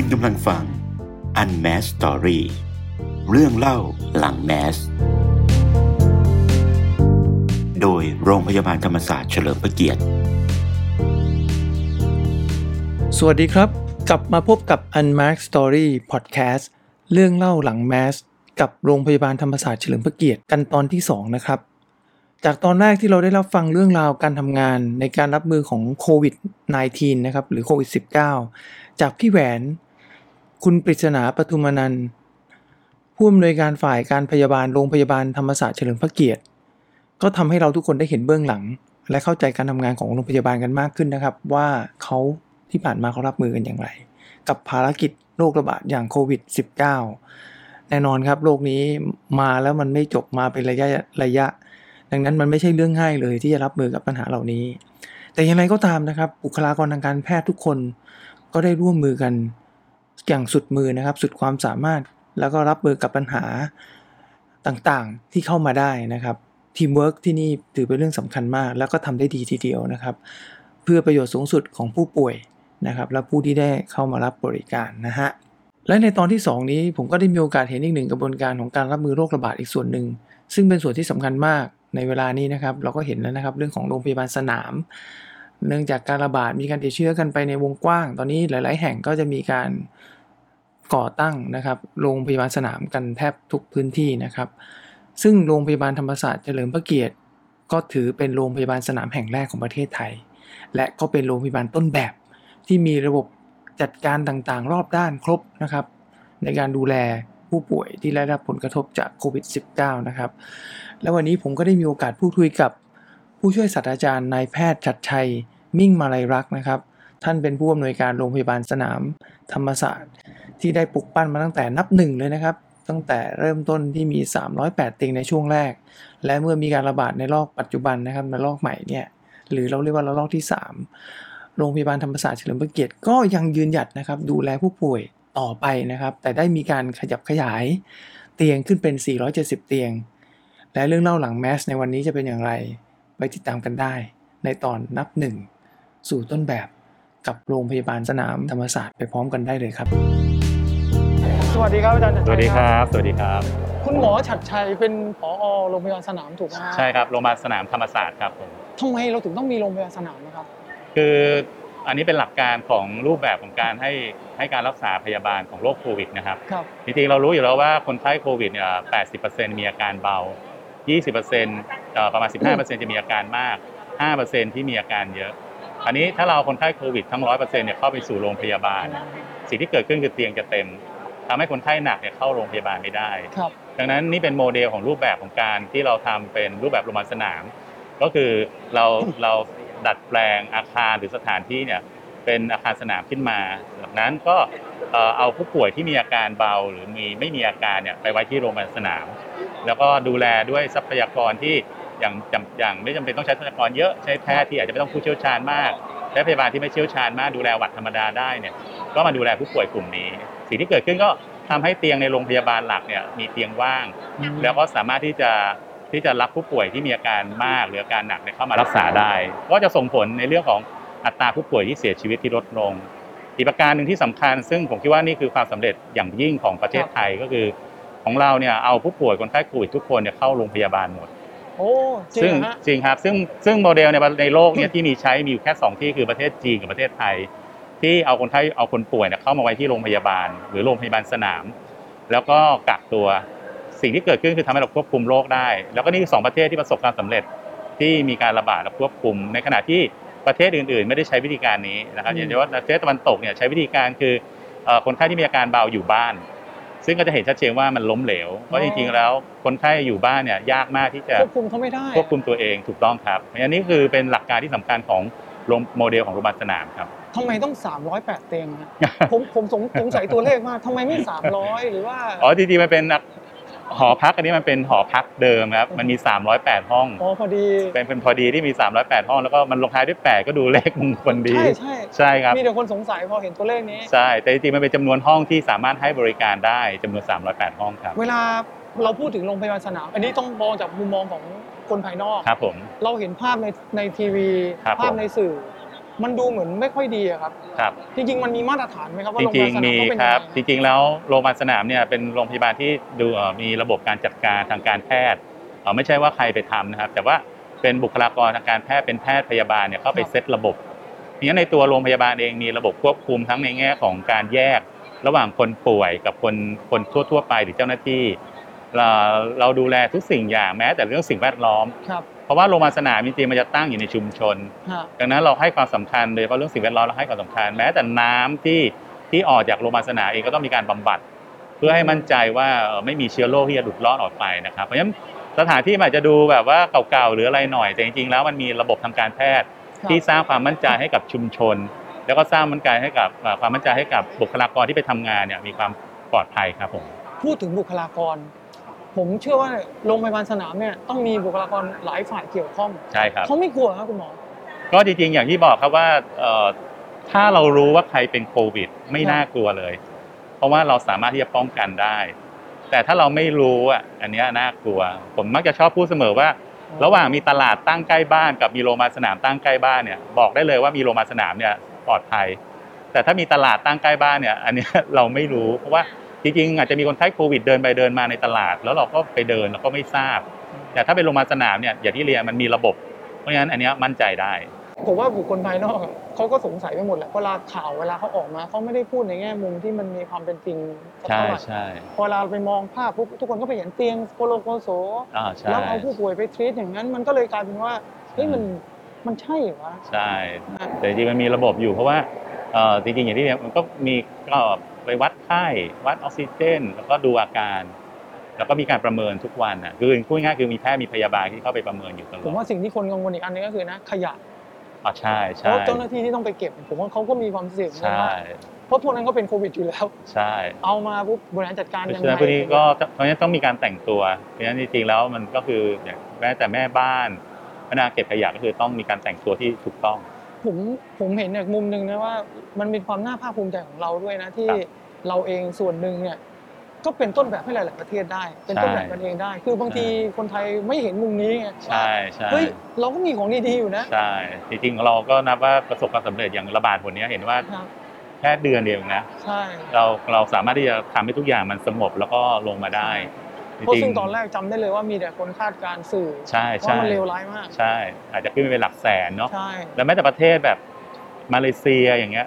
คุณกำลังฟัง Unmask Story เรื่องเล่าหลังแมส โดยโรงพยาบาลธรรมศาสตร์เฉลิมพระเกียรติ สวัสดีครับ กลับมาพบกับ Unmark Story Podcast เรื่องเล่าหลังแมส กับโรงพยาบาลธรรมศาสตร์เฉลิมพระเกียรติกันตอนที่ 2 นะครับ จากตอนแรกที่เราได้รับฟังเรื่องราวการทำงานในการรับมือของโควิด -19 นะครับหรือโควิด -19 จากพี่แหวน คุณปริศนาปทุมนันท์ผู้อำนวยการฝ่ายการพยาบาลโรงพยาบาลธรรมศาสตร์เฉลิมพระเกียรติ ก็ทำให้เราทุกคนได้เห็นเบื้องหลัง และเข้าใจการทำงานของโรงพยาบาลกันมากขึ้นนะครับ ว่าเขาที่ผ่านมาเขารับมือกันอย่างไร กับภารกิจโรคระบาดอย่างโควิด -19 แน่นอนครับโรคนี้มาแล้วมันไม่จบมาเป็นระยะระยะ ดังนั้นมันไม่ใช่เรื่องง่ายเลยที่จะรับมือกับปัญหาเหล่านี้ แต่อย่างไรก็ตามนะครับบุคลากรทางการแพทย์ทุกคนก็ได้ร่วมมือกัน อย่างสุดมือนะครับ สุดความสามารถแล้วก็รับมือกับปัญหาต่างๆที่เข้ามาได้นะครับทีมเวิร์กที่นี่ถือเป็นเรื่องสำคัญมาก แล้วก็ทำได้ดีทีเดียวนะครับ เพื่อประโยชน์สูงสุดของผู้ป่วยนะครับ และผู้ที่ได้เข้ามารับบริการนะฮะและในตอนที่ 2 นี้ผมก็ได้มีโอกาสเห็นอีกหนึ่งกระบวนการของการรับมือโรคระบาดอีกส่วนหนึ่ง ซึ่งเป็นส่วนที่สำคัญมากในเวลานี้นะครับ เราก็เห็นแล้วนะครับเรื่องของโรงพยาบาลสนาม เนื่องจากการระบาดมีการติดเชื้อกันไปในวงกว้าง ตอนนี้หลาย ๆ แห่งก็จะมีการก่อตั้งนะครับโรงพยาบาลสนามกันแทบทุกพื้นที่นะครับ ซึ่งโรงพยาบาลธรรมศาสตร์เฉลิมพระเกียรติ ก็ถือเป็นโรงพยาบาลสนามแห่งแรกของประเทศไทย และก็เป็นโรงพยาบาลต้นแบบ ที่มีระบบจัดการต่าง ๆ รอบด้านครบนะครับ ในการดูแลผู้ป่วยที่ได้รับผลกระทบจากโควิด -19 นะครับ และวันนี้ผมก็ได้มีโอกาสพูดคุยกับ ผู้ช่วยศาสตราจารย์นายแพทย์ชัดชัย มิ่งมาลัยรักนะครับ ท่านเป็นผู้อำนวยการโรงพยาบาลสนาม ธรรมศาสตร์ ที่ได้ปลุกปั้นมาตั้งแต่นับหนึ่งเลยนะครับ ตั้งแต่เริ่มต้นที่มี 308 เตียงในช่วงแรก และเมื่อมีการระบาดในรอบปัจจุบันนะครับในรอบใหม่เนี่ยหรือเราเรียกว่าระลอกที่ 3 โรงพยาบาลธรรมศาสตร์เฉลิมพระเกียรติก็ยังยืนหยัดนะครับดูแลผู้ป่วยต่อไปนะครับ แต่ได้มีการขยับขยายเตียงขึ้นเป็น 470 เตียง และเรื่องเล่าหลังแมสในวันนี้จะเป็นอย่างไร ไปติดตามกันได้ในตอนนับหนึ่งสู่ต้นแบบกับโรงพยาบาลสนามธรรมศาสตร์ไปพร้อมกันได้เลยครับ สวัสดีครับอาจารย์ชัดสชัยวัสดีครับ สวัสดีครับ คุณหมอชัดชัยเป็นผอโรงพยาบาลสนามถูกไหมฮะใช่ครับ โรงพยาบาลสนามธรรมศาสตร์ครับผม ทำไมเราถึงต้องมีโรงพยาบาลสนามนะครับ คืออันนี้เป็นหลักการของรูปแบบของการให้ให้การรักษาพยาบาลของโรคโควิดนะครับ ครับ จริงๆ เรารู้อยู่แล้วว่าคนไข้โควิดเนี่ย 80%มีอาการเบา 20%เอ่อ ประมาณ 15%จะมีอาการมาก 5%ที่มีอาการเยอะ อันนี้ถ้าเราคนไข้โควิดทั้ง 100%เนี่ยเข้าไปสู่โรงพยาบาล สิ่งที่เกิดขึ้นคือเตียงจะเต็มทำให้คนไข้หนักเนี่ยเข้าโรงพยาบาลไม่ได้ครับดังนั้นนี่เป็นโมเดลของรูปแบบของการที่เราทำเป็นรูปแบบโรงพยาบาลสนาม ก็คือเราเราดัดแปลงอาคารหรือสถานที่เนี่ยเป็นอาคารสนามขึ้นมาจากนั้นก็เอ่อเอาผู้ป่วยที่มีอาการเบาหรือมีไม่มีอาการเนี่ยไปไว้ที่โรงพยาบาลสนาม แล้วก็ดูแลด้วยทรัพยากรที่ อย่างจำอย่างไม่จำเป็นต้องใช้ทรัพยากรเยอะใช้แพทย์ที่อาจจะไม่ต้องผู้เชี่ยวชาญมากใช้พยาบาลที่ไม่เชี่ยวชาญมากดูแลหวัดธรรมดาได้เนี่ยก็มาดูแลผู้ป่วยกลุ่มนี้ สิ่งที่เกิดขึ้นก็ทำให้เตียงในโรงพยาบาลหลักเนี่ยมีเตียงว่าง แล้วก็สามารถที่จะที่จะรับผู้ป่วยที่มีอาการมากหรืออาการหนักเนี่ยเข้ามารักษาได้ ก็จะส่งผลในเรื่องของอัตราผู้ป่วยที่เสียชีวิตที่ลดลง อีกประการหนึ่งที่สำคัญ ซึ่งผมคิดว่านี่คือความสำเร็จอย่างยิ่งของประเทศไทยก็คือ ของเราเนี่ยเอาผู้ป่วยคนไข้โควิดทุกคนเนี่ยเข้าโรงพยาบาลหมด โอ้จริซึ่งงเหรอฮะจริงครับซึ่งซึ่งโมเดลในในโลกเนี่ยที่มีใช้มีอยู่แค่สองที่คือประเทศจีนกับประเทศไทย ที่เอาคนไข้เอาคนป่วยเนี่ยเข้ามาไว้ที่โรงพยาบาล หรือโรงพยาบาลสนาม แล้วก็กักตัวสิ่งที่เกิดขึ้นคือทำให้เราควบคุมโรคได้ แล้วก็นี่คือสองประเทศที่ประสบความสำเร็จที่มีการระบาดและควบคุม ในขณะที่ประเทศอื่น ๆ ไม่ได้ใช้วิธีการนี้นะครับอย่างเช่นว่าประเทศตะวันตกเนี่ยใช้วิธีการคือเอ่อคนไข้ที่มีอาการเบาอยู่บ้าน ซึ่งก็จะเห็นชัดเจนว่ามันล้มเหลวเพราะจริงๆแล้วคนไข้อยู่บ้านเนี่ยยากมากที่จะควบคุมเขาไม่ได้ควบคุมตัวเองถูกต้องครับอันนี้คือเป็นหลักการที่สำคัญของโรงโมเดลของโรงพยาบาลสนามครับทำไมต้อง 308 เตียงฮะผมผมสงสงสัยตัวเลขมากทำไมไม่ 300 หรือว่า อ๋อจริงๆมันเป็น หอพักอันนี้มันเป็นหอพักเดิมครับมันมี 308 ห้องอ๋อพอดีเป็นเป็นพอดีที่มี 308 ห้องแล้วก็มันลงท้ายด้วย8ก็ดูเลขมงคลดี ใช่ใช่ใช่ครับมีแต่คนสงสัยพอเห็นตัวเลขนี้ใช่แต่จริงๆมันเป็นจำนวนห้องที่สามารถให้บริการได้จำนวน 308 ห้องครับ เวลาเราพูดถึงโรงพยาบาลสนาม อันนี้ต้องมองจากมุมมองของคนภายนอกครับผมเราเห็นภาพในในทีวีครับภาพผมในสื่อ มันดูเหมือนไม่ค่อยดีอะครับ ครับ จริง ๆ มันมีมาตรฐานไหมครับว่าจโรงพริยางบาลสๆนามมีต้องเป็นคยังรับไงจริงๆแล้วโรงพยาบาลสนามเนี่ยเป็นโรงพยาบาลที่ดูเอ่อมีระบบการจัดการทางการแพทย์เอ่อไม่ใช่ว่าใครไปทำนะครับ แต่ว่าเป็นบุคลากรทางการแพทย์เป็นแพทย์พยาบาลเนี่ยเข้าไปเซตระบบเพราะฉะนั้นในตัวโรงพยาบาลเองมีระบบควบคุมทั้งในแง่ของการแยก ระหว่างคนป่วยกับคนคนทั่ว ๆ ไปหรือเจ้าหน้าที่ เราเราดูแลทุกสิ่งอย่างแม้แต่เรื่องสิ่งแวดล้อม ครับ เพราะว่าโรงพยาบาลสนามจริงๆมันจะตั้งอยู่ในชุมชน ฮะ ดังนั้นเราให้ความสำคัญโดยเฉพาะเรื่องสิ่งแวดล้อมเราให้ความสำคัญ แม้แต่น้ำที่ที่ออกจากโรงพยาบาลสนามเองก็ต้องมีการบำบัด เพื่อให้มั่นใจว่าเอ่อไม่มีเชื้อโรคที่จะหลุดรอดออกไปนะครับ เพราะฉะนั้นสถานที่มันอาจจะดูแบบว่าเก่าๆหรืออะไรหน่อย แต่จริงๆแล้วมันมีระบบทางการแพทย์ครับ ที่สร้างความมั่นใจให้กับชุมชน แล้วก็สร้างมั่นใจให้กับเอ่อความมั่นใจให้กับบุคลากรที่ไปทำงานเนี่ยมีความปลอดภัยครับผม พูดถึงบุคลากร ผมเชื่อว่าโรงพยาบาลสนามเนี่ยต้องมีบุคลากรหลายฝ่ายเกี่ยวข้องใช่ครับเขาไม่กลัวครับคุณหมอ ก็จริงๆ อย่างที่บอกครับว่าเอ่อถ้าเรารู้ว่าใครเป็นโควิด ไม่ครับน่ากลัวเลย เพราะว่าเราสามารถที่จะป้องกันได้ แต่ถ้าเราไม่รู้อะอันเนี้ยน่ากลัว ผมมักจะชอบพูดเสมอว่า ระหว่างมีตลาดตั้งใกล้บ้าน กับมีโรงพยาบาลสนามตั้งใกล้บ้านเนี่ยบอกได้เลยว่ามีโรงพยาบาลสนามเนี่ยปลอดภัย แต่ถ้ามีตลาดตั้งใกล้บ้านเนี่ย อันเนี้ยเราไม่รู้เพราะว่า จริงๆอาจจะมีคนไข้โควิดเดินไปเดินมาในตลาด แล้วเราก็ไปเดินเราก็ไม่ทราบ แต่ถ้าเป็นโรงพยาบาลสนามเนี่ยอย่างที่เรียนมันมีระบบ เพราะฉะนั้นอันเนี้ยมั่นใจได้ผมว่าบุคคลภายนอกอะเขาก็สงสัยไปหมดแหละเวลาข่าวเวลาเขาออกมาเขาไม่ได้พูดในแง่มุมที่มันมีความเป็นจริงสักใช่เท่าไหร่ใช่พอเวลาไปมองภาพปุ๊บทุกคนก็ไปเห็นเตียงโกโลโกโสอ่าใช่แล้วเอาผู้ป่วยไปทรีตอย่างนั้น มันก็เลยกลายเป็นว่าเฮ้ยมันมันใช่เหรอวะใช่นะแต่จริงๆมันมีระบบอยู่เพราะว่าเอ่อจริงๆอย่างที่เรียนมันก็มีก็ ไปวัดไข้วัดออกซิเจน แล้วก็ดูอาการ แล้วก็มีการประเมินทุกวันอะคือพูดง่ายๆคือมีแพทย์มีพยาบาลที่เข้าไปประเมินอยู่ตลอดผมว่าสิ่งที่คนกังวลอีกอันนึงก็คือนะขยะอ๋อใช่เพใช่ราะเจ้าหน้าที่ที่ต้องไปเก็บ ผมว่าเขาก็มีความเสี่ยงใช่ว่าเพราะพวกนั้นก็เป็นโควิดอยู่แล้ว ใช่ เอามาปุ๊บบริหารจัดการเพราะยังฉะไงนั้นพวกนี้ก็เพราะฉะนั้นต้องมีการแต่งตัว เพราะฉะนั้นจริงๆแล้วมันก็คืออย่างแม้แต่แม่บ้านพนักงานเก็บขยะก็คือต้องมีการแต่งตัวที่ถูกต้อง ผมผมเห็นอีกมุมหนึ่งนะว่า มันเป็นความน่าภาคภูมิใจของเราด้วยนะที่ครับ เราเองส่วนหนึ่งเนี่ยก็เป็นต้นแบบให้หลาย ๆ ประเทศได้ เป็นต้นแบบกันเองได้ คือบางทีคนไทยไม่เห็นมุมนี้ไงใช่ใช่เฮ้ยเราก็มีของดีๆอยู่นะ ใช่ จริงๆเราก็นับว่าประสบความสำเร็จอย่างระบาดผลนี้เห็นว่าครับแค่เดือนเดียวเองนะ ใช่ เราเราสามารถที่จะทำให้ทุกอย่างมันสงบแล้วก็ลงมาได้เพราะจริซึ่งงตอนแรกจำได้เลยว่ามีแต่คนคาดการณ์สื่อใช่ว่าใช่มันเลวร้ายมาก ใช่ อาจจะขึ้นไปเป็นหลักแสนเนาะ ใช่ แล้วแม้แต่ประเทศแบบมาเลเซียอย่างเงี้ย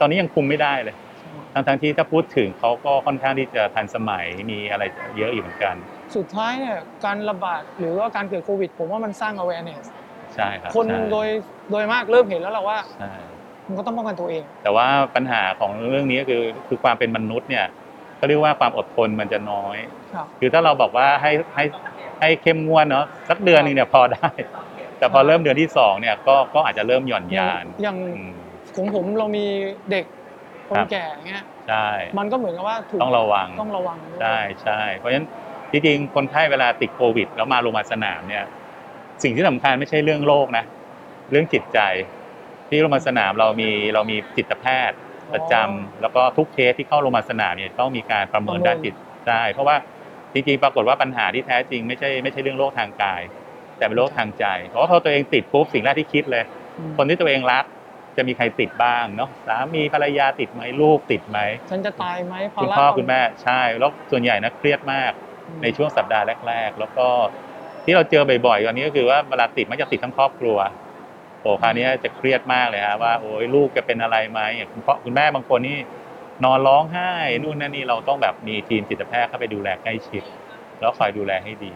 ตอนนี้ยังคุมไม่ได้เลย ทั้งทั้งๆที่ถ้าพูดถึงเขาก็ค่อนข้างที่จะทันสมัยมีอะไรเยอะอยู่เหมือนกัน สุดท้ายเนี่ยการระบาดหรือว่าการเกิดโควิด ผมว่ามันสร้าง awareness ใช่ครับคนใช่โดยโดยมากเริ่มเห็นแล้วแหละว่าใช่มันก็ต้องป้องกันตัวเอง แต่ว่าปัญหาของเรื่องนี้ก็คือคือความเป็นมนุษย์เนี่ยก็เรียกว่าความอดทนมันจะน้อย ครับ คือถ้าเราบอกว่าให้ให้ให้เข้มงวดเนาะสักเดือนหนึงเนี่ยพอได้ แต่พอเริ่มเดือนที่สองเนี่ยก็ก็อาจจะเริ่มหย่อนยานอย่าง อืม ของผมเรามีเด็ก คคนรับแก่เงี้ยใช่มันก็เหมือนกับว่าถูกต้องระวังต้องระวังด้วยใช่ใช่เพราะฉะนั้นจริงๆคนไข้เวลาติดโควิด แล้วมาโรงพยาบาลสนามเนี่ยสิ่งที่สำคัญไม่ใช่เรื่องโรคนะ เรื่องจิตใจที่โรงพยาบาลสนามเรามีเรามีจิตแพทย์ประจำแล้วก็ทุกเคสที่เข้าโรงพยาบาลสนามเนี่ยต้องมีการประเมินด้านจิตใจเพราะว่าจริงๆปรากฏว่าปัญหาที่แท้จริงไม่ใช่ไม่ใช่เรื่องโรคทางกาย แต่เป็นโรคทางใจ เพราะว่าพอตัวเองติดปุ๊บสิ่งแรกที่คิดเลยอืมคนที่ตัวเองรัก จะมีใครติดบ้างเนาะสามีภรรยาติดไหมลูกติดไหมฉันจะตายไหมภาคุณระพ่อคุณแม่ใช่แล้วส่วนใหญ่นะเครียดมากอืมในช่วงสัปดาห์แรก ๆ แล้วก็ที่เราเจอบ่อยๆตอนนี้ก็คือว่าเวลาติดมักจะติดทั้งครอบครัวโอ้คราวนี้จะเครียดมากเลยฮะว่าโอ้ยลูกจะเป็นอะไรไหมคุณพ่อคุณแม่บางคนนี่นอนร้องไห้นู่นนั่นนี่เราต้องแบบมีทีมจิตแพทย์เข้าไปดูแลใกล้ชิด แล้วคอยดูแลให้ดี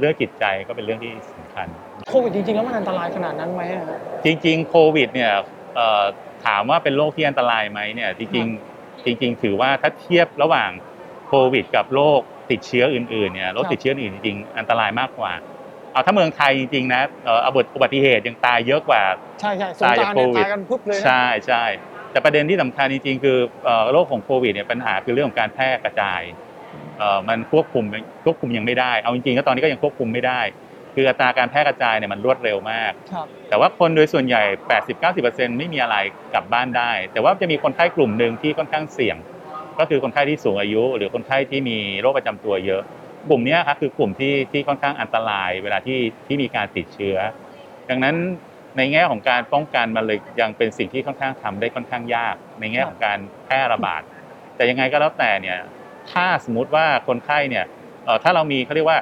เรื่องจิตใจก็เป็นเรื่องที่สำคัญโควิดจริงๆแล้วมันอันตรายขนาดนั้นไหมอะฮะจริง ๆ โควิดเนี่ยเอ่อ ถามว่าเป็นโรคที่อันตรายไหมเนี่ยจริงๆจริง ๆ ถือว่าถ้าเทียบระหว่างโควิด กับโรคติดเชื้ออื่นๆเนี่ยโรคติดเชื้ออื่นจริงๆอันตรายมากกว่าเอาถ้าเมืองไทยจริงๆนะเอ่ออุบัติเหตุยังตายเยอะกว่าใช่ใช่สงกรารเนี่ยตายจากโควิดตายกันปุ๊บเลยนะใช่ใช่แต่ประเด็นที่สำคัญจริงๆคือเอ่อโรคของโควิดเนี่ยปัญหาคือเรื่องของการแพร่กระจายเอ่อมันควบคุมควบคุมยังไม่ได้ เอาจริงๆก็ตอนนี้ก็ยังควบคุมไม่ได้ คืออัตราการแพร่กระจายเนี่ยมันรวดเร็วมากครับแต่ว่าคนโดยส่วนใหญ่ 80-90%ไม่มีอะไรกลับบ้านได้ แต่ว่าจะมีคนไข้กลุ่มหนึ่งที่ค่อนข้างเสี่ยง ก็คือคนไข้ที่สูงอายุ หรือคนไข้ที่มีโรคประจำตัวเยอะ กลุ่มเนี้ยครับคือกลุ่มที่ที่ค่อนข้างอันตราย เวลาที่ที่มีการติดเชื้อ ดังนั้นในแง่ของการป้องกันมันเลยยังเป็นสิ่งที่ค่อนข้างทำได้ค่อนข้างยาก ในแง่ของการแพร่ระบาด แต่ยังไงก็แล้วแต่เนี่ยถ้าสมมุติว่าคนไข้เนี่ยเอ่อถ้าเรามีเขาเรียกว่า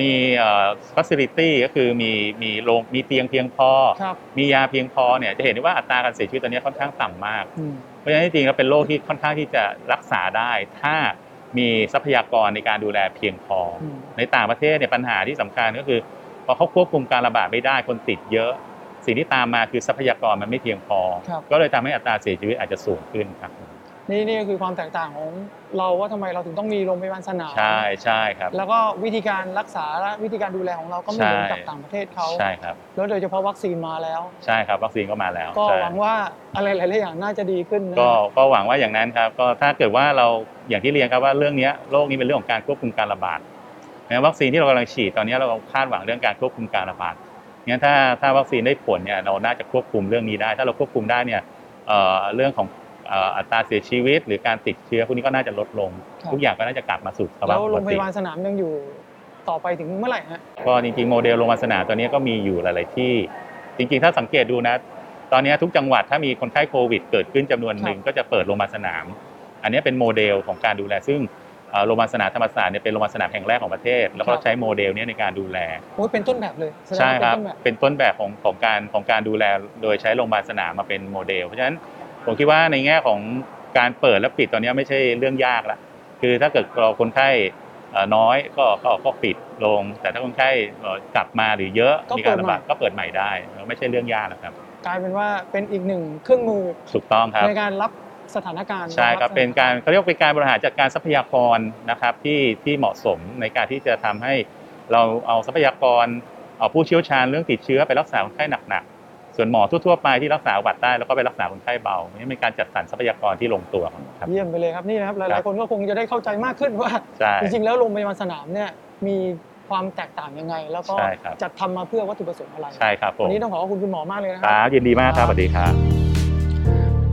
มีเอ่อ facility ก็คือมีมีโรงมีเตียงเพียงพอครับมียาเพียงพอเนี่ยจะเห็นได้ว่าอัตราการเสียชีวิตตอนนี้ค่อนข้างต่ำมากอืมเพราะฉะนั้นจริงๆแล้วเป็นโรคที่ค่อนข้างที่จะรักษาได้ ถ้ามีทรัพยากรในการดูแลเพียงพออืมในต่างประเทศเนี่ยปัญหาที่สำคัญก็คือพอเขาควบคุมการระบาดไม่ได้คนติดเยอะ สิ่งที่ตามมาคือทรัพยากรมันไม่เพียงพอครับก็เลยทำให้อัตราเสียชีวิตอาจจะสูงขึ้นครับ นี่นี่ก็คือความแตกต่างของเราว่าทำไมเราถึงต้องมีโรงพยาบาลสนามใช่ใช่ครับ แล้วก็วิธีการรักษาและวิธีการดูแลของเราก็ไม่เหมือนกับใช่ต่างประเทศเขาใช่ครับแล้วโดยเฉพาะวัคซีนมาแล้ว ใช่ครับวัคซีนก็มาแล้ว ก็ใช่หวังว่าอะไรหลายๆอย่างน่าจะดีขึ้นนะก็ก็หวังว่าอย่างนั้นครับก็ถ้าเกิดว่าเราอย่างที่เรียนครับว่าเรื่องเนี้ยโรคนี้เป็นเรื่องของการควบคุมการระบาดนะวัคซีนที่เรากำลังฉีดตอนนี้เราคาดหวังเรื่องการควบคุมการระบาดงั้นถ้าถ้าวัคซีนได้ผลเนี่ยเราน่าจะควบคุมเรื่องนี้ได้ ถ้าเราควบคุมได้เนี่ยเอ่อเรื่องของเอ่ออัตราเสียชีวิต หรือการติดเชื้อพวกนี้ก็น่าจะลดลงครับทุกอย่างก็น่าจะกลับมาสู่ภาวะแล้วโรงพยาบาลสนามยังอยู่ต่อไปถึงเมื่อไหร่ฮะก็จริงๆโมเดลโรงพยาบาลสนามตัวนี้ก็มีอยู่หลาย ๆ ที่ จริงๆ ถ้าสังเกตดูนะ ตอนนี้ทุกจังหวัดถ้ามีคนไข้โควิด เกิดขึ้นจำนวนหนึ่งก็จะเปิดโรงพยาบาลสนาม อันนี้เป็นโมเดลของการดูแลซึ่งเอ่อโรงพยาบาลสนามธรรมศาสตร์เนี่ยเป็นโรงพยาบาลสนามแห่งแรกของประเทศ แล้วก็ใช้โมเดลเนี้ยในการดูแลโอ้ยเป็นต้นแบบเลยแสดงใช่ว่าครับเป็นต้นแบบเป็นต้นแบบของของการของการดูแลโดยใช้โรงพยาบาลสนามมาเป็นโมเดล เพราะฉะนั้น ผมคิดว่าในแง่ของการเปิดและปิดตอนนี้ไม่ใช่เรื่องยากละคือถ้าเกิดเราคนไข้เอ่อน้อยก็ก็ก็ปิดลง แต่ถ้าคนไข้เอ่อกลับมาหรือเยอะก็มีการเปิดระใหม่บาดก็เปิดใหม่ได้ ไม่ใช่เรื่องยากนะครับ กลายเป็นว่าเป็นอีกหนึ่งเครื่องมือถูกต้องครับในการรับสถานการณ์ใช่ครับสถเป็นการเขาเรียกว่าเป็นการบริหารจัดการทรัพยากรนะครับที่ที่เหมาะสมในการที่จะทำให้เราเอาทรัพยากรเอาผู้เชี่ยวชาญเรื่องติดเชื้อไปรักษาคนไข้หนักๆ ส่วนหมอทั่วๆไปที่รักษาอุบัติได้แล้วก็ไปรักษาคนไข้เบานี่เป็นการจัดสรรทรัพยากรที่ลงตัวครับเยี่ยมไปเลยครับนี่นะครับหครัลายบๆคนก็คงจะได้เข้าใจมากขึ้นว่าใช่จริงๆแล้วโรงพยาบาลสนามเนี่ยมีความแตกต่างยังไง แล้วก็ใช่ครับจัดทำมาเพื่อวัตถุประสงค์อะไรใช่ครับผมวันนี้ต้องขอขอบคุณคุณหมอมากเลยนะคครัรับบยินดีมากครับสวัสดีครับ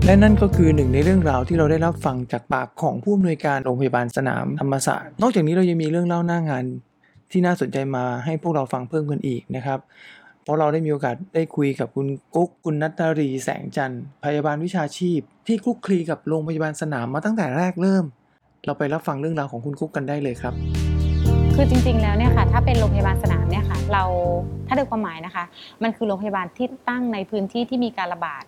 และนั่นก็คือหนึ่งในเรื่องราวที่เราได้รับฟังจากปากของผู้อำนวยการโรงพยาบาลสนามธรรมศาสตร์ นอกจากนี้เรายังมีเรื่องเล่าหน้างานที่น่าสนใจมาให้พวกเราฟังเพิ่มกันอีกนะครับ เพราะเราได้มีโอกาสได้คุยกับคุณกุ๊กคุณนัตตารีแสงจันทร์พยาบาลวิชาชีพ ที่คลุกคลีกับโรงพยาบาลสนามมาตั้งแต่แรกเริ่ม เราไปรับฟังเรื่องราวของคุณกุ๊กกันได้เลยครับ คือจริงๆแล้วเนี่ยค่ะถ้าเป็นโรงพยาบาลสนามเนี่ยค่ะเราถ้าโดยความหมายนะคะ มันคือโรงพยาบาลที่ตั้งในพื้นที่ที่มีการระบาด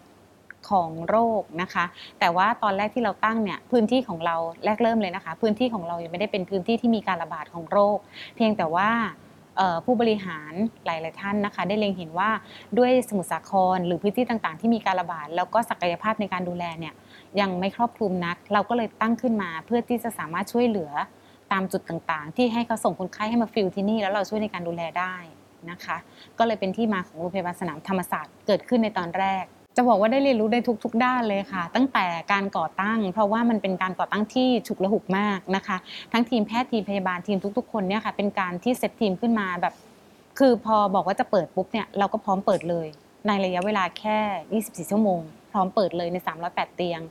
ของโรคนะคะ แต่ว่าตอนแรกที่เราตั้งเนี่ยพื้นที่ของเราแรกเริ่มเลยนะคะ พื้นที่ของเรายังไม่ได้เป็นพื้นที่ที่มีการระบาดของโรค เพียงแต่ว่า ผู้บริหารหลาย ๆ ท่านนะคะ ได้เล็งเห็นว่าด้วยสมุทรสาครหรือพื้นที่ต่าง ๆ ที่มีการระบาดแล้วก็ศักยภาพในการดูแลเนี่ยยังไม่ครอบคลุมนัก เราก็เลยตั้งขึ้นมาเพื่อที่จะสามารถช่วยเหลือตามจุดต่าง ๆ ที่ให้เขาส่งคนไข้ให้มาฟิลที่นี่ แล้วเราช่วยในการดูแลได้นะคะ ก็เลยเป็นที่มาของโรงพยาบาลสนามธรรมศาสตร์เกิดขึ้นในตอนแรก จะบอกว่าได้เรียนรู้ได้ทุก ๆ ด้านเลยค่ะ ตั้งแต่การก่อตั้ง เพราะว่ามันเป็นการก่อตั้งที่ฉุกละหุกมากนะคะ ทั้งทีมแพทย์ทีมพยาบาลทีมทุก ๆ คนเนี่ยค่ะเป็นการที่เซตทีมขึ้นมาแบบ คือพอบอกว่าจะเปิดปุ๊บเนี่ยเราก็พร้อมเปิดเลย ในระยะเวลาแค่ 24 ชั่วโมง พร้อมเปิดเลยใน 308 เตียง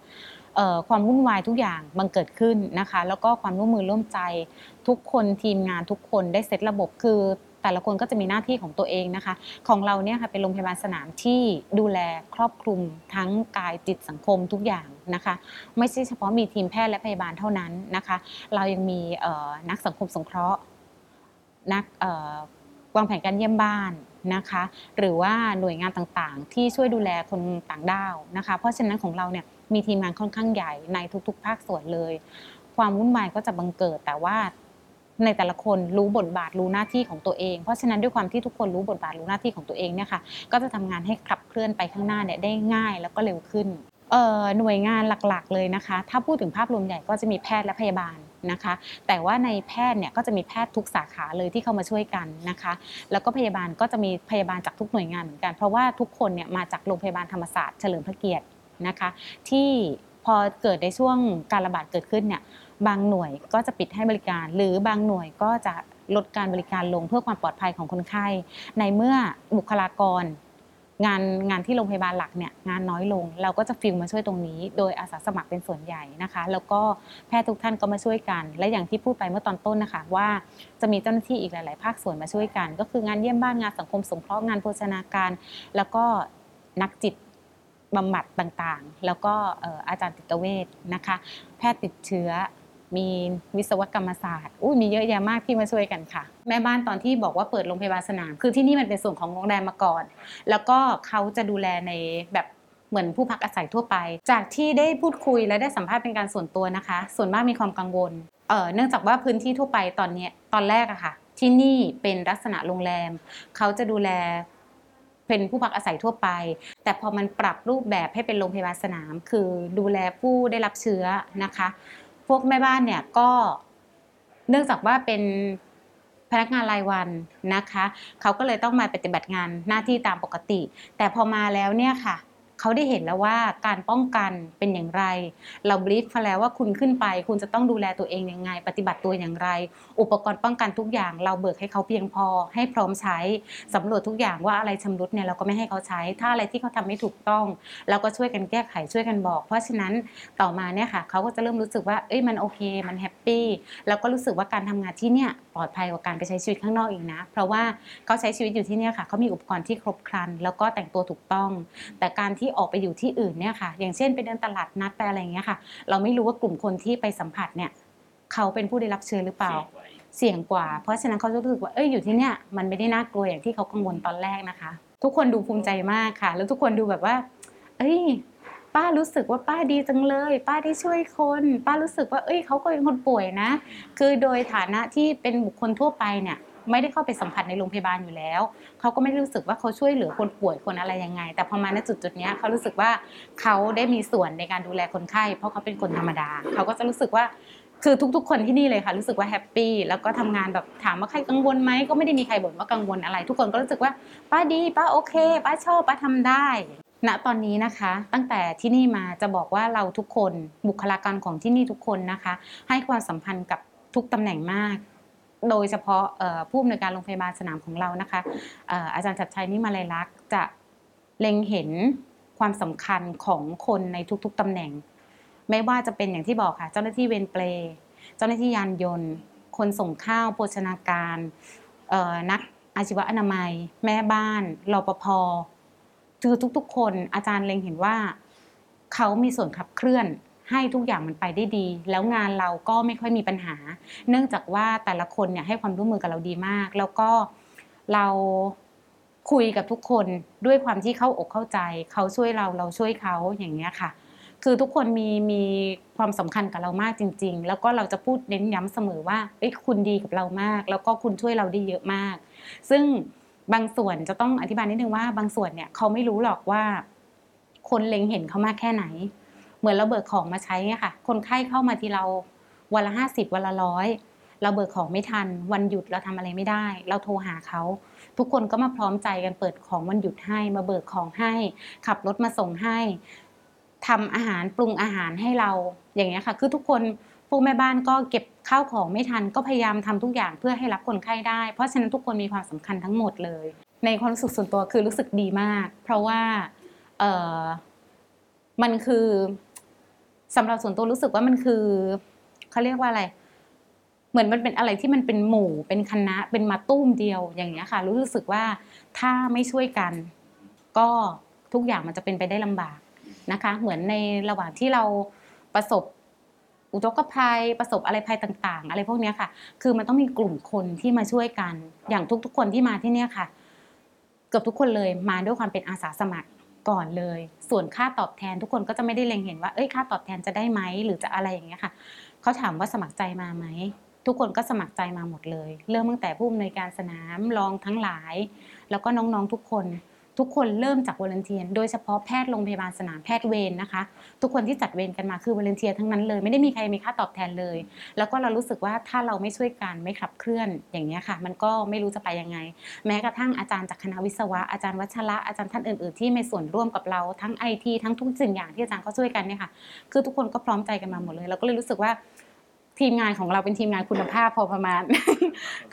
ความวุ่นวายทุกอย่างบังเกิดขึ้นนะคะ แล้วก็ความร่วมมือร่วมใจทุกคนทีมงานทุกคนได้เซตระบบคือ แต่ละคนก็จะมีหน้าที่ของตัวเองนะคะ ของเราเนี่ยค่ะเป็นโรงพยาบาลสนามที่ดูแลครอบคลุมทั้งกายจิตสังคมทุกอย่างนะคะ ไม่ใช่เฉพาะมีทีมแพทย์และพยาบาลเท่านั้นนะคะ เรายังมีนักสังคมสงเคราะห์นักวางแผนการเยี่ยมบ้านนะคะ หรือว่าหน่วยงานต่างๆ ที่ช่วยดูแลคนต่างด้าวนะคะ เพราะฉะนั้นของเราเนี่ยมีทีมงานค่อนข้างใหญ่ในทุกๆ ภาคส่วนเลย ความวุ่นวายก็จะบังเกิดแต่ว่า ในแต่ละคนรู้บทบาทรู้หน้าที่ของตัวเอง เพราะฉะนั้นด้วยความที่ทุกคนรู้บทบาทรู้หน้าที่ของตัวเองเนี่ยค่ะก็จะทำงานให้ขับเคลื่อนไปข้างหน้าเนี่ยได้ง่ายแล้วก็เร็วขึ้นหน่วยงานหลักๆ เลยนะคะ ถ้าพูดถึงภาพรวมใหญ่ก็จะมีแพทย์และพยาบาลนะคะ แต่ว่าในแพทย์เนี่ยก็จะมีแพทย์ทุกสาขาเลยที่เข้ามาช่วยกันนะคะ แล้วก็พยาบาลก็จะมีพยาบาลจากทุกหน่วยงานเหมือนกัน เพราะว่าทุกคนเนี่ยมาจากโรงพยาบาลธรรมศาสตร์เฉลิมพระเกียรตินะคะ ที่พอเกิดในช่วงการระบาดเกิดขึ้นเนี่ย บางหน่วยก็จะปิดให้บริการ หรือบางหน่วยก็จะลดการบริการลงเพื่อความปลอดภัยของคนไข้ ในเมื่อบุคลากรงานงานที่โรงพยาบาลหลักเนี่ยงานน้อยลง เราก็จะฟิลมาช่วยตรงนี้ โดยอาสาสมัครเป็นส่วนใหญ่นะคะ แล้วก็แพทย์ทุกท่านก็มาช่วยกัน และอย่างที่พูดไปเมื่อตอนต้นนะคะว่าจะมีเจ้าหน้าที่อีกหลาย ๆ ภาคส่วนมาช่วยกัน ก็คืองานเยี่ยมบ้านงานสังคมสงเคราะห์งานโภชนาการ แล้วก็นักจิตบำบัดต่างๆ แล้วก็อาจารย์จิตเวชนะคะ แพทย์ติดเชื้อ มีวิศวกรรมศาสตร์อุ้ยมีเยอะแยะมากที่มาช่วยกันค่ะ แม่บ้านตอนที่บอกว่าเปิดโรงพยาบาลสนาม คือที่นี่มันเป็นส่วนของโรงแรมมาก่อน แล้วก็เขาจะดูแลในแบบเหมือนผู้พักอาศัยทั่วไป จากที่ได้พูดคุยและได้สัมภาษณ์เป็นการส่วนตัวนะคะ ส่วนมากมีความกังวลเเนื่องจากว่าพื้นที่ทั่วไปตอนนี้ตอนแรกอะค่ะ ที่นี่เป็นลักษณะโรงแรม เขาจะดูแลเป็นผู้พักอาศัยทั่วไป แต่พอมันปรับรูปแบบให้เป็นโรงพยาบาลสนาม คือดูแลผู้ได้รับเชื้อนะคะ พวกแม่บ้านเนี่ยก็เนื่องจากว่าเป็นพนักงานรายวันนะคะ เขาก็เลยต้องมาปฏิบัติงานหน้าที่ตามปกติ แต่พอมาแล้วเนี่ยค่ะ เขาได้เห็นแล้วว่าการป้องกันเป็นอย่างไร เราบรีฟเขาแล้วว่าคุณขึ้นไป คุณจะต้องดูแลตัวเองยังไง ปฏิบัติตัวอย่างไร อุปกรณ์ป้องกันทุกอย่าง เราเบิกให้เขาเพียงพอ ให้พร้อมใช้สำรวจทุกอย่างว่าอะไรชำรุดเนี่ยเราก็ไม่ให้เขาใช้ ถ้าอะไรที่เขาทาไม่ถูกต้อง เราก็ช่วยกันแก้ไขช่วยกันบอก เพราะฉะนั้นต่อมาเนี่ยค่ะเขาก็จะเริ่มรู้สึกว่าเอ้ยมันโอเค มันแฮปปี้แล้วก็รู้สึกว่าการทำงานที่เนี่ยปลอดภัยกว่าการไปใช้ชีวิตข้างนอกอีกนะ เพราะว่าเขาใช้ชีวิตอยู่ที่เนี่ยค่ะเขามีอุปกรณ์ที่ครบครัน แล้วก็แต่งตัวถูกต้อง แต่การที่ออกไปอยู่ที่อื่นเนี่ยค่ะ อย่างเช่นไปเดินตลาดนัดไปอะไรอย่างเงี้ยค่ะ เราไม่รู้ว่ากลุ่มคนที่ไปสัมผัสเนี่ยเขาเป็นผู้ได้รับเชื้อหรือเปล่า เสี่ยงกว่า เพราะฉะนั้นเขาจะรู้สึกว่าเอ้ยอยู่ที่เนี่ยมันไม่ได้น่ากลัวอย่างที่เขากังวลตอนแรกนะคะ ทุกคนดูภูมิใจมากค่ะ แล้วทุกคนดูแบบว่า เอ้ยป้ารู้สึกว่าป้าดีจังเลย ป้าได้ช่วยคน ป้ารู้สึกว่า เอ้ยเขาก็เป็นคนป่วยนะ คือโดยฐานะที่เป็นบุคคลทั่วไปเนี่ย ไม่ได้เข้าไปสัมผัสในโรงพยาบาลอยู่แล้ว เขาก็ไม่รู้สึกว่าเขาช่วยเหลือคนป่วยคนอะไรยังไง แต่พอมาณจุดจุดนี้เขารู้สึกว่าเขาได้มีส่วนในการดูแลคนไข้ เพราะเขาเป็นคนธรรมดา เขาก็จะรู้สึกว่าคือทุกๆ คนที่นี่เลยค่ะ รู้สึกว่าแฮปปี้แล้วก็ทำงานแบบถามว่าใครกังวลไหมก็ไม่ได้มีใครบ่นว่ากังวลอะไร ทุกคนก็รู้สึกว่าป้าดีป้าโอเคป้าชอบป้าทำได้ณตอนนี้นะคะ ตั้งแต่ที่นี่มาจะบอกว่าเราทุกคนบุคลากรของที่นี่ทุกคนนะคะ ให้ความสัมพันธ์กับทุกตำแหน่งมาก โดยเฉพาะผู้อำนวยการโรงพยาบาลสนามของเรานะคะอาจารย์ชัดชัยนิมาลัยลักษ์จะเล็งเห็นความสำคัญของคนในทุกๆตำแหน่ง ไม่ว่าจะเป็นอย่างที่บอกค่ะ เจ้าหน้าที่เวรเปลเจ้าหน้าที่ยานยนต์ คนส่งข้าวโภชนาการนักอาชีวะอนามัย แม่บ้านรปภคือทุกๆ คนอาจารย์เล็งเห็นว่า เขามีส่วนขับเคลื่อน ให้ทุกอย่างมันไปได้ดี แล้วงานเราก็ไม่ค่อยมีปัญหา เนื่องจากว่าแต่ละคนเนี่ยให้ความร่วมมือกับเราดีมาก แล้วก็เราคุยกับทุกคนด้วยความที่เข้าอกเข้าใจ เขาช่วยเราเราช่วยเขาอย่างเงี้ยค่ะ คือทุกคนมีมีความสำคัญกับเรามากจริง ๆ แล้วก็เราจะพูดเน้นย้ำเสมอว่าเอ้ยคุณดีกับเรามาก แล้วก็คุณช่วยเราได้เยอะมาก ซึ่งบางส่วนจะต้องอธิบายนิดนึงว่าบางส่วนเนี่ยเขาไม่รู้หรอกว่า คนเล็งเห็นเขามากแค่ไหน มือนเราเบิกของมาใช้ไงค่ะ คนไข้เข้ามาที่เราวันละห้าสิบวันละร้อยเราเบิกของไม่ทัน วันหยุดเราทำอะไรไม่ได้ เราโทรหาเขา ทุกคนก็มาพร้อมใจกันเปิดของวันหยุดให้ มาเบิกของให้ ขับรถมาส่งให้ทำอาหารปรุงอาหารให้เราอย่างเงี้ยค่ะ คือทุกคนพวกแม่บ้านก็เก็บข้าวของไม่ทันก็พยายามทำทุกอย่างเพื่อให้รับคนไข้ได้ เพราะฉะนั้นทุกคนมีความสำคัญทั้งหมดเลย ในความรู้สึกส่วนตัวคือรู้สึกดีมาก เพราะว่าเออมันคือ สำหรับส่วนตัวรู้สึกว่ามันคือเขาเรียกว่าอะไร เหมือนมันเป็นอะไรที่มันเป็นหมู่เป็นคณะเป็นมาตุ้มเดียวอย่างเงี้ยค่ะ รู้สึกว่าถ้าไม่ช่วยกัน ก็ทุกอย่างมันจะเป็นไปได้ลำบากนะคะ เหมือนในระหว่างที่เราประสบอุทกภัยประสบอะไรภัยต่าง ๆ อะไรพวกนี้ค่ะ คือมันต้องมีกลุ่มคนที่มาช่วยกัน อย่างทุกๆ คนที่มาที่เนี่ยค่ะ เกือบทุกคนเลยมาด้วยความเป็นอาสาสมัคร ก่อนเลย ส่วนค่าตอบแทนทุกคนก็จะไม่ได้เล็งเห็นว่าเอ้ยค่าตอบแทนจะได้ไหมหรือจะอะไรอย่างเงี้ยค่ะเขาถามว่าสมัครใจมาไหมทุกคนก็สมัครใจมาหมดเลย เริ่มตั้งแต่ผู้อำนวยการสนามรองทั้งหลาย แล้วก็น้องๆทุกคน ทุกคนเริ่มจาก volunteer โดยเฉพาะแพทย์โรงพยาบาลสนามแพทย์เวรนะคะ ทุกคนที่จัดเวรกันมาคือ volunteer ทั้งนั้นเลยไม่ได้มีใครมีค่าตอบแทนเลย แล้วก็เรารู้สึกว่าถ้าเราไม่ช่วยกันไม่ขับเคลื่อนอย่างนี้ค่ะ มันก็ไม่รู้จะไปยังไง แม้กระทั่งอาจารย์จากคณะวิศวะอาจารย์วัชระอาจารย์ท่านอื่นๆที่มีส่วนร่วมกับเราทั้งไอทีทั้งทุกสิ่งอย่างที่อาจารย์ก็ช่วยกันเนี่ยค่ะคือทุกคนก็พร้อมใจกันมาหมดเลยเราก็เลยรู้สึกว่าทีมงานของเราเป็นทีมงานคุณภาพพอประมาณ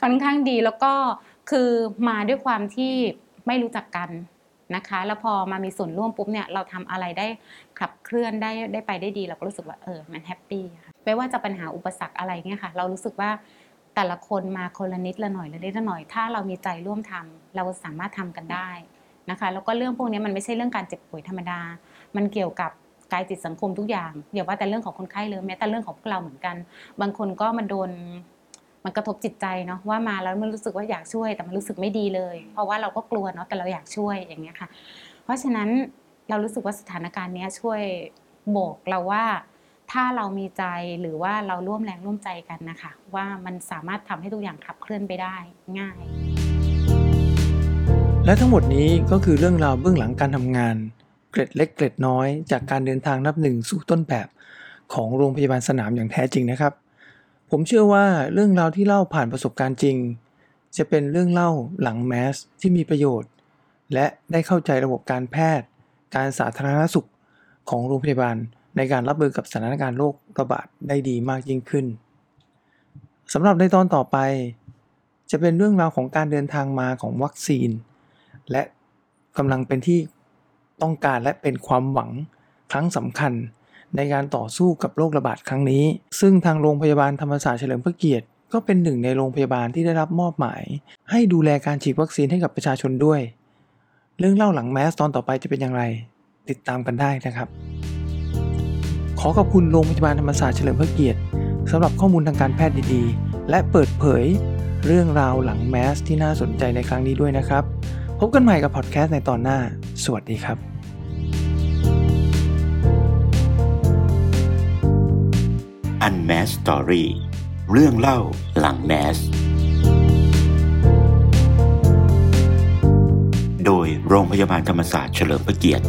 ค่อนข้างดีแล้วก็คือมาด้วยความที่ไม่รู้จักกัน นะคะ แล้วพอมามีส่วนร่วมปุ๊บเนี่ยเราทำอะไรได้ขับเคลื่อนได้ได้ไปได้ดี เราก็รู้สึกว่าเออมันแฮปปี้ค่ะไม่ว่าจะปัญหาอุปสรรคอะไรเงี้ยค่ะ เรารู้สึกว่าแต่ละคนมาคนละนิดละหน่อยละนิดละหน่อย ถ้าเรามีใจร่วมทำเราสามารถทำกันได้นะคะแล้วก็เรื่องพวกนี้มันไม่ใช่เรื่องการเจ็บป่วยธรรมดา มันเกี่ยวกับกายจิตสังคมทุกอย่างอย่าว่าแต่เรื่องของคนไข้เลยแม้แต่เรื่องของพวกเราเหมือนกัน บางคนก็มันโดน มันกระทบจิตใจเนาะว่ามาแล้วมันรู้สึกว่าอยากช่วยแต่มันรู้สึกไม่ดีเลย เพราะว่าเราก็กลัวเนาะแต่เราอยากช่วยอย่างเงี้ยค่ะ เพราะฉะนั้นเรารู้สึกว่าสถานการณ์นี้ช่วยบอกเราว่าถ้าเรามีใจหรือว่าเราร่วมแรงร่วมใจกันนะคะ ว่ามันสามารถทำให้ทุกอย่างขับเคลื่อนไปได้ง่าย และทั้งหมดนี้ก็คือเรื่องราวเบื้องหลังการทำงาน เกร็ดเล็กเกร็ดน้อย จากการเดินทางนับหนึ่งสู่ต้นแบบ ของโรงพยาบาลสนามอย่างแท้จริงนะครับ ผมเชื่อว่าเรื่องราวที่เล่าผ่านประสบการณ์จริง จะเป็นเรื่องเล่าหลังแมสที่มีประโยชน์ และได้เข้าใจระบบการแพทย์ การสาธารณสุขของโรงพยาบาลในการรับมือกับสถานการณ์โรคระบาดได้ดีมากยิ่งขึ้นสำหรับในตอนต่อไป จะเป็นเรื่องราวของการเดินทางมาของวัคซีน และกำลังเป็นที่ต้องการและเป็นความหวังครั้งสำคัญ ในการต่อสู้กับโรคระบาดครั้งนี้ ซึ่งทางโรงพยาบาลธรรมศาสตร์เฉลิมพระเกียรติ ก็เป็นหนึ่งในโรงพยาบาลที่ได้รับมอบหมาย ให้ดูแลการฉีดวัคซีนให้กับประชาชนด้วย เรื่องเล่าหลังแมสตอนต่อไปจะเป็นอย่างไร ติดตามกันได้นะครับ ขอขอบคุณโรงพยาบาลธรรมศาสตร์เฉลิมพระเกียรติสำหรับข้อมูลทางการแพทย์ดีๆ และเปิดเผย เรื่องราวหลังแมสที่น่าสนใจในครั้งนี้ด้วยนะครับ พบกันใหม่กับพอดแคสต์ในตอนหน้า สวัสดีครับ Unmasked Story เรื่องเล่าหลังแมส โดยโรงพยาบาลธรรมศาสตร์เฉลิมพระเกียรติ